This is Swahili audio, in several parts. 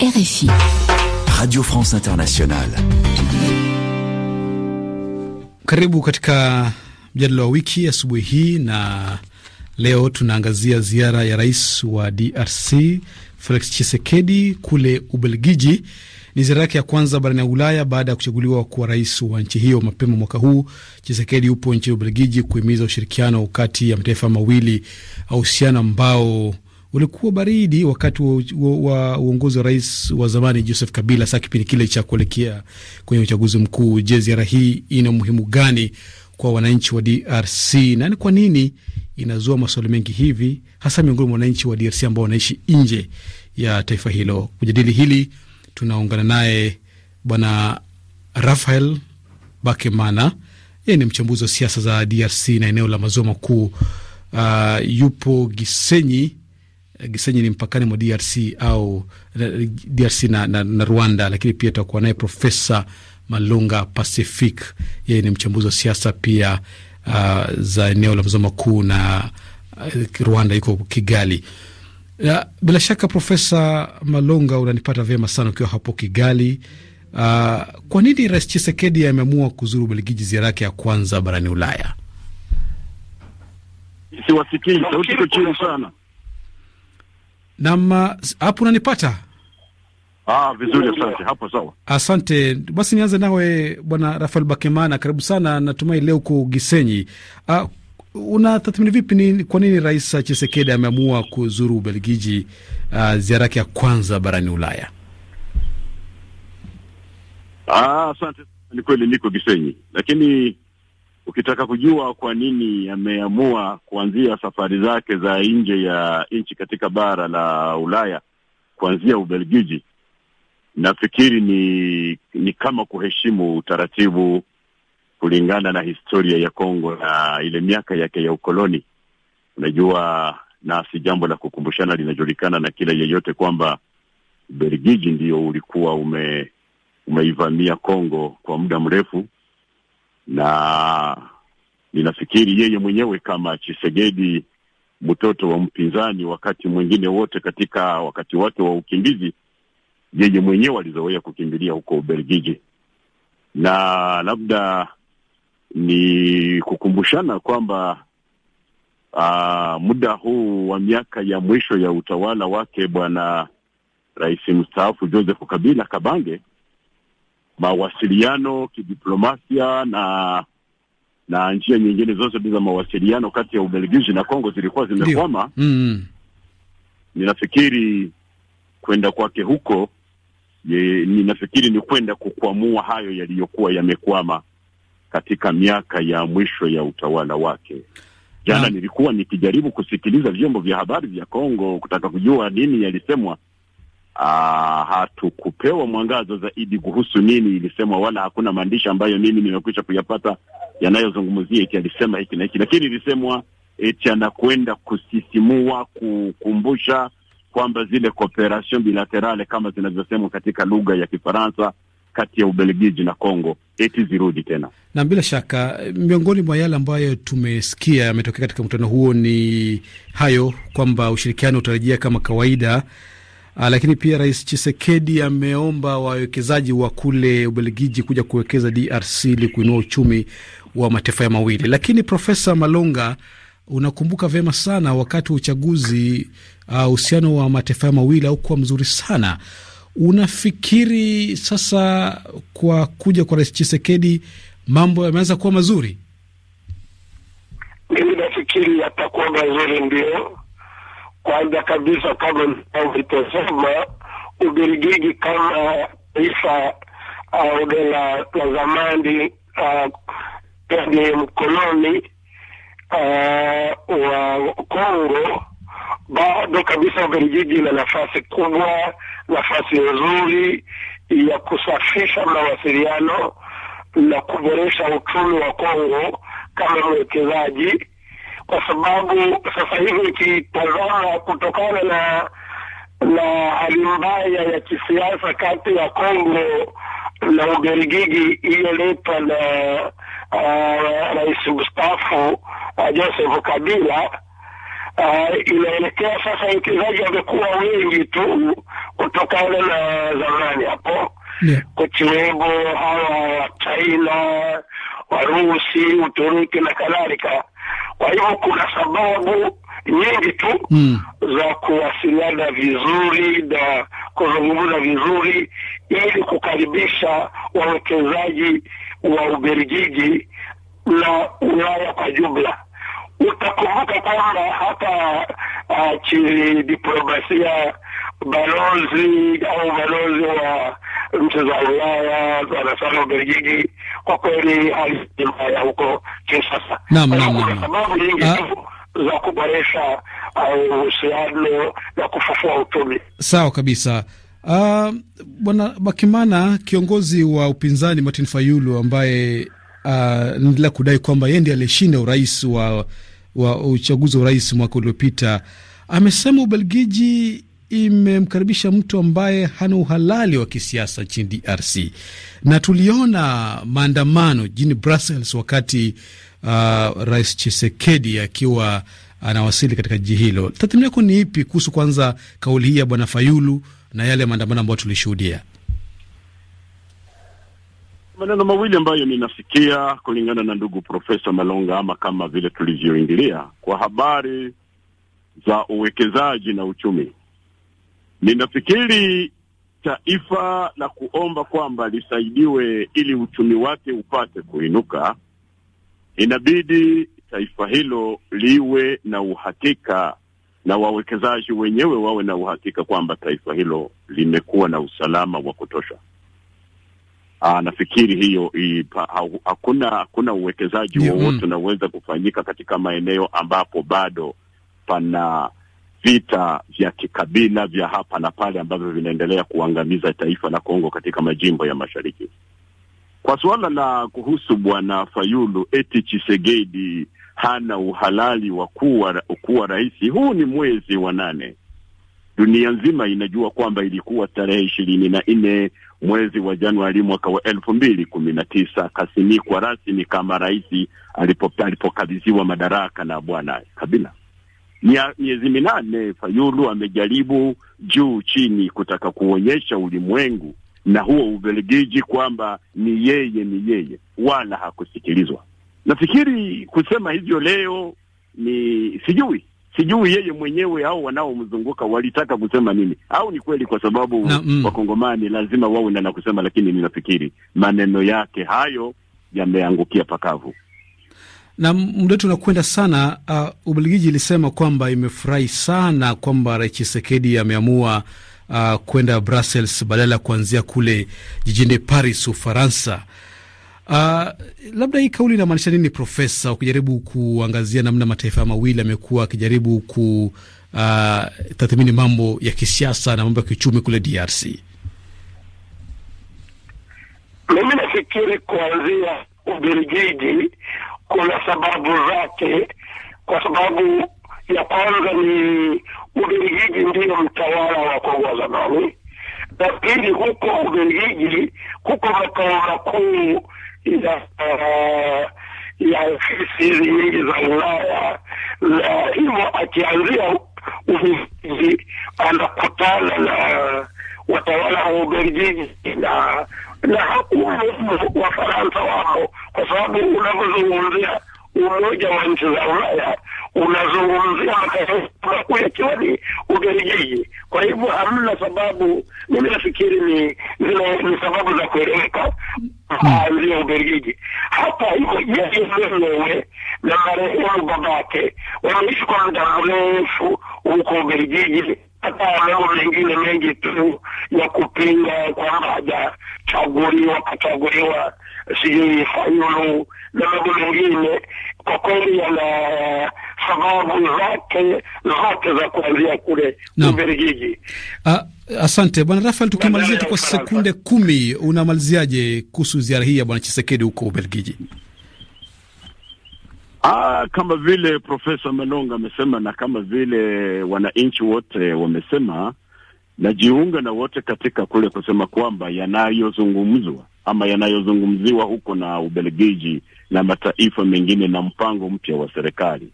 RFI. Radio France Internationale. Karibu katika mjadala wa wiki asubuhi hii, na leo tunaangazia ziara ya rais wa DRC Felix Tshisekedi kule Ubelgiji. Ni ziara yake ya kwanza barani ya Ulaya baada ya kuchaguliwa kuwa rais wa nchi hiyo mapema mwaka huu. Chisekedi yupo nchini Ubelgiji kuhimiza ushirikiano kati ya mataifa mawili, uhusiano ambao ulikuwa baridi wakati wa uongozi wa rais wa zamani Joseph Kabila, saa kipindi kile cha kuelekea kwenye uchaguzi mkuu. Je, ziara hii ina umuhimu gani kwa wananchi wa DRC na ni kwa nini inazua maswali mengi hivi, hasa miongoni mwa wananchi wa DRC ambao wanaishi nje ya taifa hilo? Kujadili hili tunaungana naye Bwana Rafael Bakemana, yeye ni mchambuzi wa siasa za DRC na eneo la maziwa makuu. Uh, yupo Gisenyi Gisenyi ni mpakani mwa DRC au DRC na, na, na Rwanda, lakini pia tutakuwa naye Profesa Malunga Pacific, yeye ni mchambuzi wa siasa pia uh, za eneo la maziwa makuu na uh, Rwanda yuko Kigali. Uh, bila shaka Profesa Malunga, unanipata vyema sana ukiwa hapo Kigali. Uh, kwa nini Rais Chisekedi ameamua kuzuru Ubelgiji, ziara yake ya kwanza barani Ulaya? Siwasikii, sauti iko chini sana. Nam, hapo unanipata? Ah, vizuri, asante. Hapo sawa, asante. Basi nianze nawe Bwana Rafael Bakemana, karibu sana. Natumai leo uko Gisenyi. Ah, unatathmini vipi ni kwa nini Rais Chisekedi ameamua kuzuru Ubelgiji, ah, ziara yake ya kwanza barani Ulaya? Ah, asante. Ni kweli niko Gisenyi, lakini ukitaka kujua kwa nini ameamua kuanzia safari zake za nje ya nchi katika bara la Ulaya kuanzia Ubelgiji, nafikiri ni ni kama kuheshimu utaratibu kulingana na historia ya Kongo na ile miaka yake ya ukoloni. Unajua, na si jambo la kukumbushana, linajulikana na kila yeyote kwamba Ubelgiji ndio ulikuwa ume umeivamia Kongo kwa muda mrefu na ninafikiri yeye mwenyewe kama Chisegedi, mtoto wa mpinzani, wakati mwingine wote katika wakati wake wa ukimbizi, yeye mwenyewe alizoea kukimbilia huko Ubelgiji, na labda ni kukumbushana kwamba aa, muda huu wa miaka ya mwisho ya utawala wake bwana rais mstaafu Joseph Kabila Kabange mawasiliano kidiplomasia na na njia nyingine zote za mawasiliano kati ya Ubelgiji na Kongo zilikuwa zimekwama. mm. Ninafikiri kwenda kwake huko ye, ninafikiri ni kwenda kukwamua hayo yaliyokuwa yamekwama katika miaka ya mwisho ya utawala wake. Jana yeah. nilikuwa nikijaribu kusikiliza vyombo vya habari vya Kongo kutaka kujua nini yalisemwa Uh, hatukupewa mwangazo zaidi kuhusu nini ilisemwa, wala hakuna maandishi ambayo mimi nimekwisha kuyapata yanayozungumzia eti alisema hiki na hiki, lakini ilisemwa eti anakwenda kusisimua, kukumbusha kwamba zile cooperation bilaterale kama zinavyosemwa katika lugha ya Kifaransa kati ya Ubelgiji na Kongo eti zirudi tena. Na bila shaka miongoni mwa yale ambayo tumesikia yametokea katika mkutano huo ni hayo kwamba ushirikiano utarejea kama kawaida Uh, lakini pia Rais Chisekedi ameomba wawekezaji wa kule Ubelgiji kuja kuwekeza DRC ili kuinua uchumi wa mataifa ya mawili. Lakini Profesa Malonga, unakumbuka vyema sana wakati wa uchaguzi uhusiano uh, wa mataifa ya mawili haukuwa mzuri sana. Unafikiri sasa kwa kuja kwa Rais Chisekedi mambo yameanza kuwa mazuri? Mimi nafikiri yatakuwa mazuri, ndio kwanza kabisa, kama nilivyosema, Ubelgiji kama taifa au dola la zamani ni mkoloni wa Kongo, bado kabisa Ubelgiji ina nafasi kubwa, nafasi nzuri ya kusafisha mawasiliano na kuboresha uchumi wa Kongo kama mwekezaji kwa sababu sasa hivi ikitazama kutokana na na hali mbaya ya kisiasa kati ya Kongo na Ubelgiji iliyoletwa na rais uh, mstaafu uh, Joseph Kabila uh, inaelekea sasa wekezaji wamekuwa wengi tu kutokana na zamani hapo Yeah. kukiwemo hawa wa China, Warusi, Uturuki na kadhalika. Kwa hivyo kuna sababu nyingi tu Mm. za kuwasiliana vizuri na kuzungumza vizuri ili kukaribisha wawekezaji wa Ubelgiji na Ulaya kwa jumla. Utakumbuka kwamba hata uh, kidiplomasia balozi au balozi wa nchi za Ulaya sana Ubelgiji kwa kweli hali mbaya huko Kinshasa. Naam, naam, naam. sababu nyingi Ah. za kuboresha uh, uhusiano na kufufua uchumi. Sawa kabisa. Uh, Bwana Bakimana, kiongozi wa upinzani Martin Fayulu ambaye uh, anaendelea kudai kwamba yeye ndiye aliyeshinda urais wa, wa uchaguzi wa urais mwaka uliopita, amesema Ubelgiji imemkaribisha mtu ambaye hana uhalali wa kisiasa nchini DRC, na tuliona maandamano jijini Brussels wakati uh, Rais Chisekedi akiwa anawasili katika jiji hilo. Tathmini yako ni ipi kuhusu kwanza kauli hii ya bwana Fayulu na yale maandamano ambayo tulishuhudia? maneno mawili ambayo ninasikia kulingana na ndugu Profesa Malonga, ama kama vile tulivyoingilia kwa habari za uwekezaji na uchumi, ninafikiri taifa la kuomba kwamba lisaidiwe ili uchumi wake upate kuinuka, inabidi taifa hilo liwe na uhakika na wawekezaji wenyewe wawe na uhakika kwamba taifa hilo limekuwa na usalama wa kutosha. Aa, nafikiri hiyo hakuna hakuna uwekezaji wowote mm. unaweza kufanyika katika maeneo ambapo bado pana vita vya kikabila vya hapa na pale ambavyo vinaendelea kuangamiza taifa la Kongo katika majimbo ya mashariki. Kwa suala la kuhusu bwana Fayulu eti Chisegedi hana uhalali wa kuwa kuwa rais, huu ni mwezi wa nane. Dunia nzima inajua kwamba ilikuwa tarehe ishirini na nne mwezi wa Januari mwaka wa elfu mbili kumi na tisa akasimikwa rasmi kama rais alipo, alipokabidhiwa madaraka na bwana Kabila. Miezi minane Fayulu amejaribu juu chini kutaka kuonyesha ulimwengu na huo Ubelgiji kwamba ni yeye ni yeye, wala hakusikilizwa. Nafikiri kusema hivyo leo ni sijui sijui yeye mwenyewe au wanaomzunguka walitaka kusema nini, au ni kweli kwa sababu Na, mm. wakongomani lazima wawe na la kusema, lakini ninafikiri maneno yake hayo yameangukia pakavu. Na muda wetu unakwenda sana. Uh, Ubelgiji ilisema kwamba imefurahi sana kwamba Rais Chisekedi ameamua uh, kwenda Brussels badala ya kuanzia kule jijini Paris, Ufaransa. Uh, labda hii kauli inamaanisha nini, Profesa, ukijaribu kuangazia namna mataifa mawili amekuwa akijaribu ku uh, mambo ya kisiasa na mambo ya kiuchumi kule DRC? Mimi nafikiri kuanzia Ubelgiji kuna sababu zake, kwa sababu ya kwanza ni Ubelgiji ndiyo mtawala wa Kongo wa zamani, na pili, huko Ubelgiji huko makao makuu ya uh, ya ofisi hizi nyingi za Ulaya, na hivyo akianzia Ubelgiji anakutana na watawala wa Ubelgiji na na hakuwa Wafaransa wao, kwa sababu unavyozungumzia umoja wa nchi za Ulaya unazungumzia makao yakiwa ni Ubelgiji. Kwa hivyo hamna sababu, mimi nafikiri ni zile ni sababu za kueleweka aanzie Ubelgiji. Hata hivyo yeye mwenyewe na marehemu babake wameishi kwa muda mrefu huko Ubelgiji hata mambo mengine mengi tu ya kupinga kwamba hajachaguliwa kachaguliwa sijui faulu na mambo mengine, kwa kweli yana sababu zake zote za kuanzia kule. Ubelgiji. Uh, asante bwana Rafael, tukimalizia tu kwa sekunde kumi, unamaliziaje kuhusu ziara hii ya bwana Chisekedi huko Ubelgiji? Ah, kama vile Profesa Malonga amesema na kama vile wananchi wote wamesema, najiunga na wote katika kule kusema kwamba yanayozungumzwa ama yanayozungumziwa huko na Ubelgiji na mataifa mengine na mpango mpya wa serikali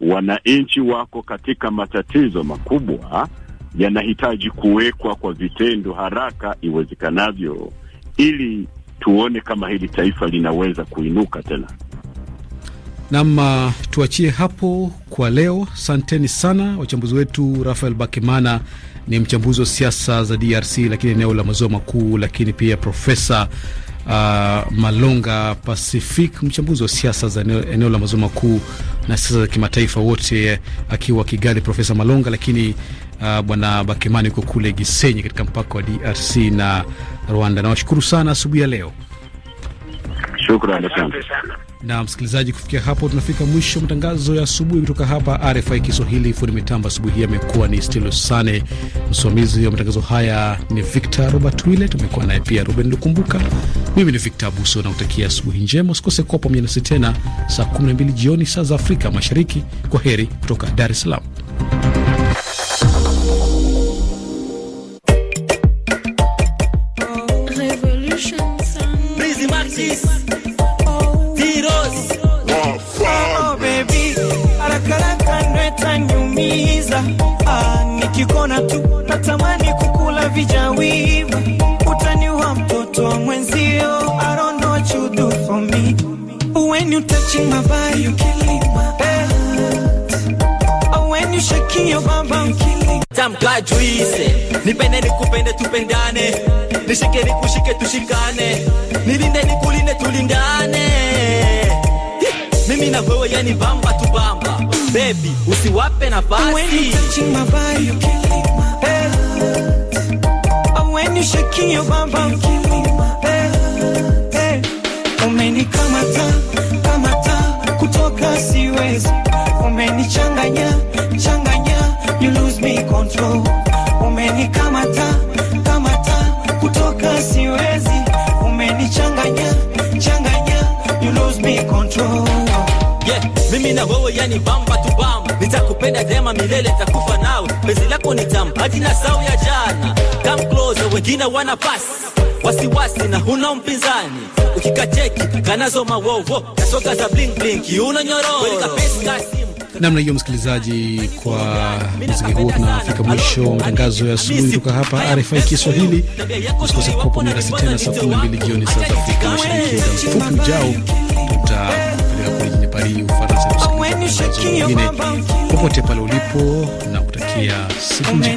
wananchi wako katika matatizo makubwa, yanahitaji kuwekwa kwa vitendo haraka iwezekanavyo, ili tuone kama hili taifa linaweza kuinuka tena. Nam, uh, tuachie hapo kwa leo. Asanteni sana wachambuzi wetu. Rafael Bakemana ni mchambuzi wa siasa za DRC lakini eneo la maziwa makuu, lakini pia Profesa uh, Malonga Pacific, mchambuzi wa siasa za eneo, eneo la maziwa makuu na siasa za kimataifa, wote akiwa Kigali, Profesa Malonga. Lakini uh, bwana Bakemana yuko kule Gisenyi katika mpaka wa DRC na Rwanda. Nawashukuru sana asubuhi ya leo. Shukrani sana. Na msikilizaji, kufikia hapo tunafika mwisho matangazo ya asubuhi kutoka hapa RFI Kiswahili. Fundi mitambo asubuhi hii amekuwa ni Stilo Sane, msimamizi wa matangazo haya ni Victor Robert Wille, tumekuwa naye pia Ruben Lukumbuka. Mimi ni Victor Abuso na kutakia asubuhi njema. Usikose kuwa pamoja nasi tena saa 12 jioni saa za Afrika Mashariki. Kwa heri kutoka Dar es Salaam. Nikikona tu natamani kukula vijawiva, utaniua mtoto wa mwenzio. I don't know what you do for me. When you touching my body, you killing my heart. When you shaking your bum bum, killing Tamka juise, nipende nikupende, tupendane, nishike nikushike, tushikane, nilinde nikulinde, tulindane, mimi na wewe, yani bamba tu bamba Baby, usiwape nafasi. Hey. Umenikamata, kamata, kutoka siwezi. Umenichanganya, changanya, you lose me control. Umenikamata, kamata, kutoka siwezi. Umenichanganya, changanya, you lose me control. Mimi na wewe yani bamba tu bamba, nitakupenda dema milele, takufa nawe, penzi lako ni tamu hadi na sau ya jana. Come closer, wengine wana pass wasiwasi na huna mpinzani, ukikacheki kanazo mawowo kasoga za bling bling, kiuno nyororo namna hiyo. Msikilizaji, kwa muziki huo tunafika mwisho matangazo ya asubuhi kutoka hapa RFI Kiswahili. Usikose kuwa pamoja nasi tena saa 12 jioni saa za Afrika Mashariki. Muda mfupi ujao jijini Paris, Ufaransa, kusikiliza popote pale ulipo, na kutakia siku njema.